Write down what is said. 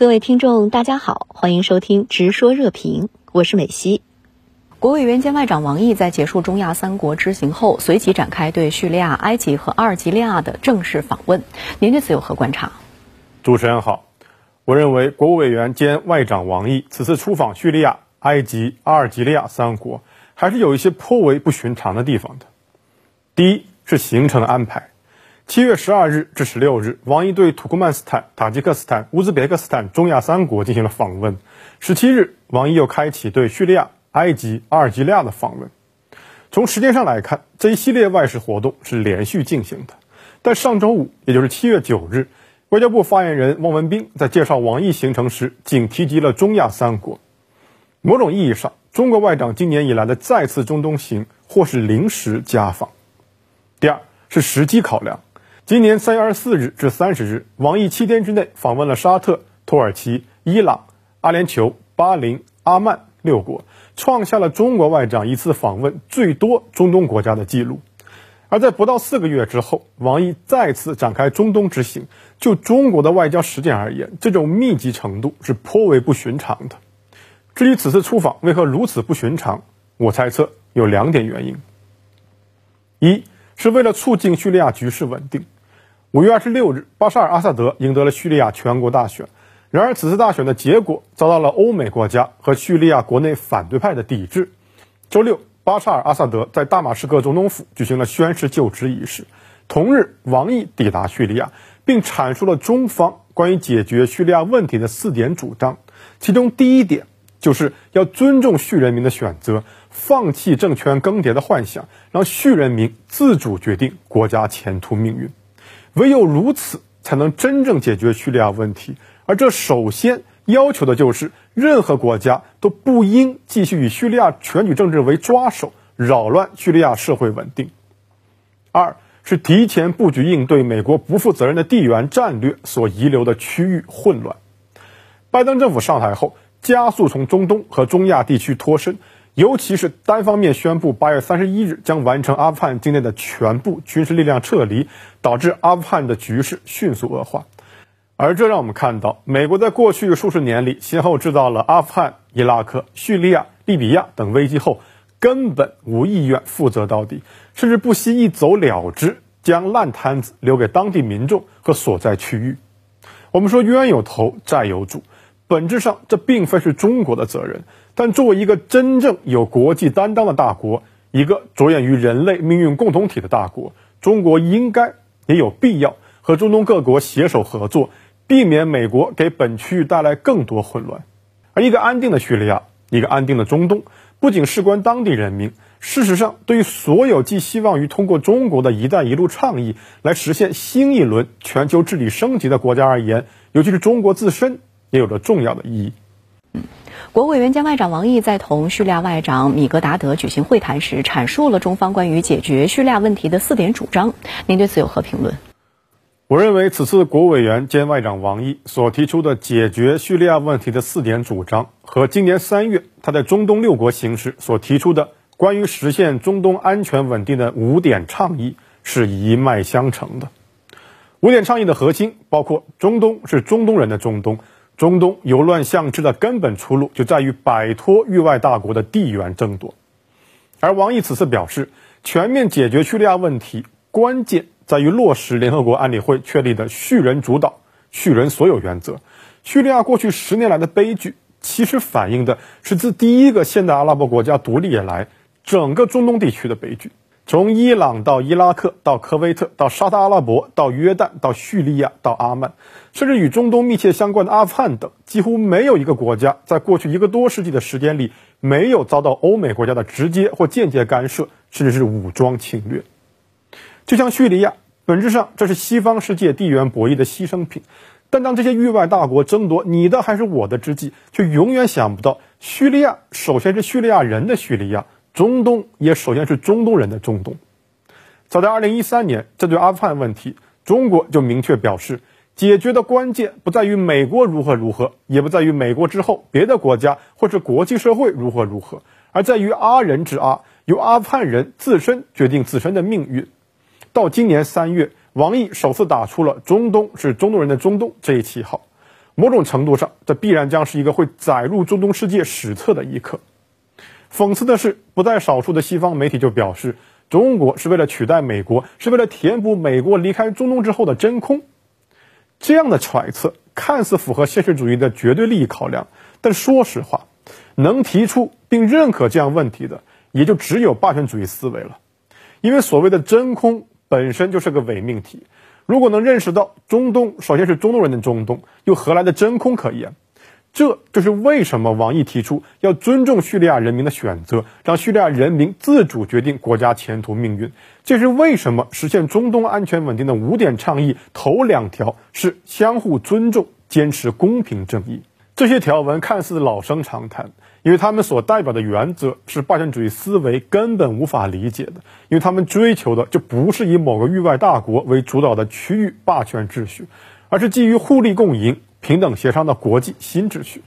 各位听众，大家好，欢迎收听《直说热评》，我是美西。国务委员兼外长王毅在结束中亚三国之行后，随即展开对叙利亚、埃及和阿尔及利亚的正式访问。您对此有何观察？主持人好，我认为国务委员兼外长王毅此次出访叙利亚、埃及、阿尔及利亚三国，还是有一些颇为不寻常的地方的。第一是行程的安排。七月十二日至十六日，王毅对土库曼斯坦、塔吉克斯坦、乌兹别克斯坦中亚三国进行了访问。十七日，王毅又开启对叙利亚、埃及、阿尔及利亚的访问。从时间上来看，这一系列外事活动是连续进行的。但上周五，也就是七月九日，外交部发言人汪文斌在介绍王毅行程时，仅提及了中亚三国。某种意义上，中国外长今年以来的再次中东行，或是临时家访。第二是时机考量。今年三月二十四日至三十日，王毅七天之内访问了沙特、土耳其、伊朗、阿联酋、巴林、阿曼六国，创下了中国外长一次访问最多中东国家的记录。而在不到四个月之后，王毅再次展开中东之行。就中国的外交实践而言，这种密集程度是颇为不寻常的。至于此次出访为何如此不寻常，我猜测有两点原因：一是为了促进叙利亚局势稳定。五月二十六日，巴沙尔·阿萨德赢得了叙利亚全国大选。然而，此次大选的结果遭到了欧美国家和叙利亚国内反对派的抵制。周六，巴沙尔·阿萨德在大马士革总统府举行了宣誓就职仪式。同日，王毅抵达叙利亚，并阐述了中方关于解决叙利亚问题的四点主张。其中，第一点就是要尊重叙人民的选择，放弃政权更迭的幻想，让叙人民自主决定国家前途命运。唯有如此，才能真正解决叙利亚问题。而这首先要求的就是，任何国家都不应继续以叙利亚选举政治为抓手，扰乱叙利亚社会稳定。二是提前布局应对美国不负责任的地缘战略所遗留的区域混乱。拜登政府上台后，加速从中东和中亚地区脱身。尤其是单方面宣布八月三十一日将完成阿富汗境内的全部军事力量撤离，导致阿富汗的局势迅速恶化。而这让我们看到，美国在过去数十年里先后制造了阿富汗、伊拉克、叙利亚、利比亚等危机后，根本无意愿负责到底，甚至不惜一走了之，将烂摊子留给当地民众和所在区域。我们说冤有头债有主，本质上这并非是中国的责任。但作为一个真正有国际担当的大国，一个着眼于人类命运共同体的大国，中国应该也有必要和中东各国携手合作，避免美国给本区域带来更多混乱。而一个安定的叙利亚，一个安定的中东，不仅事关当地人民，事实上，对于所有寄希望于通过中国的一带一路倡议来实现新一轮全球治理升级的国家而言，尤其是中国自身，也有着重要的意义。国务委员兼外长王毅在同叙利亚外长米格达德举行会谈时，阐述了中方关于解决叙利亚问题的四点主张。您对此有何评论？我认为，此次国务委员兼外长王毅所提出的解决叙利亚问题的四点主张，和今年三月他在中东六国行时所提出的关于实现中东安全稳定的五点倡议是一脉相承的。五点倡议的核心包括：中东是中东人的中东。中东由乱向治的根本出路就在于摆脱域外大国的地缘争夺，而王毅此次表示，全面解决叙利亚问题关键在于落实联合国安理会确立的“叙人主导、叙人所有”原则。叙利亚过去十年来的悲剧，其实反映的是自第一个现代阿拉伯国家独立以来，整个中东地区的悲剧。从伊朗到伊拉克，到科威特，到沙特阿拉伯，到约旦，到叙利亚，到阿曼，甚至与中东密切相关的阿富汗等，几乎没有一个国家在过去一个多世纪的时间里没有遭到欧美国家的直接或间接干涉，甚至是武装侵略。就像叙利亚，本质上这是西方世界地缘博弈的牺牲品，但当这些域外大国争夺你的还是我的之际，却永远想不到叙利亚首先是叙利亚人的叙利亚。中东也首先是中东人的中东。早在2013年，针对阿富汗问题，中国就明确表示，解决的关键不在于美国如何如何，也不在于美国之后别的国家或是国际社会如何如何，而在于阿人之阿，由阿富汗人自身决定自身的命运。到今年三月，王毅首次打出了“中东是中东人的中东”这一旗号。某种程度上，这必然将是一个会载入中东世界史册的一刻。讽刺的是，不在少数的西方媒体就表示，中国是为了取代美国，是为了填补美国离开中东之后的真空。这样的揣测看似符合现实主义的绝对利益考量，但说实话，能提出并认可这样问题的，也就只有霸权主义思维了。因为所谓的真空本身就是个伪命题。如果能认识到中东首先是中东人的中东，又何来的真空可言？这就是为什么王毅提出要尊重叙利亚人民的选择，让叙利亚人民自主决定国家前途命运。这是为什么实现中东安全稳定的五点倡议头两条是相互尊重、坚持公平正义。这些条文看似老生常谈，因为他们所代表的原则是霸权主义思维根本无法理解的，因为他们追求的就不是以某个域外大国为主导的区域霸权秩序，而是基于互利共赢。平等协商的国际新秩序。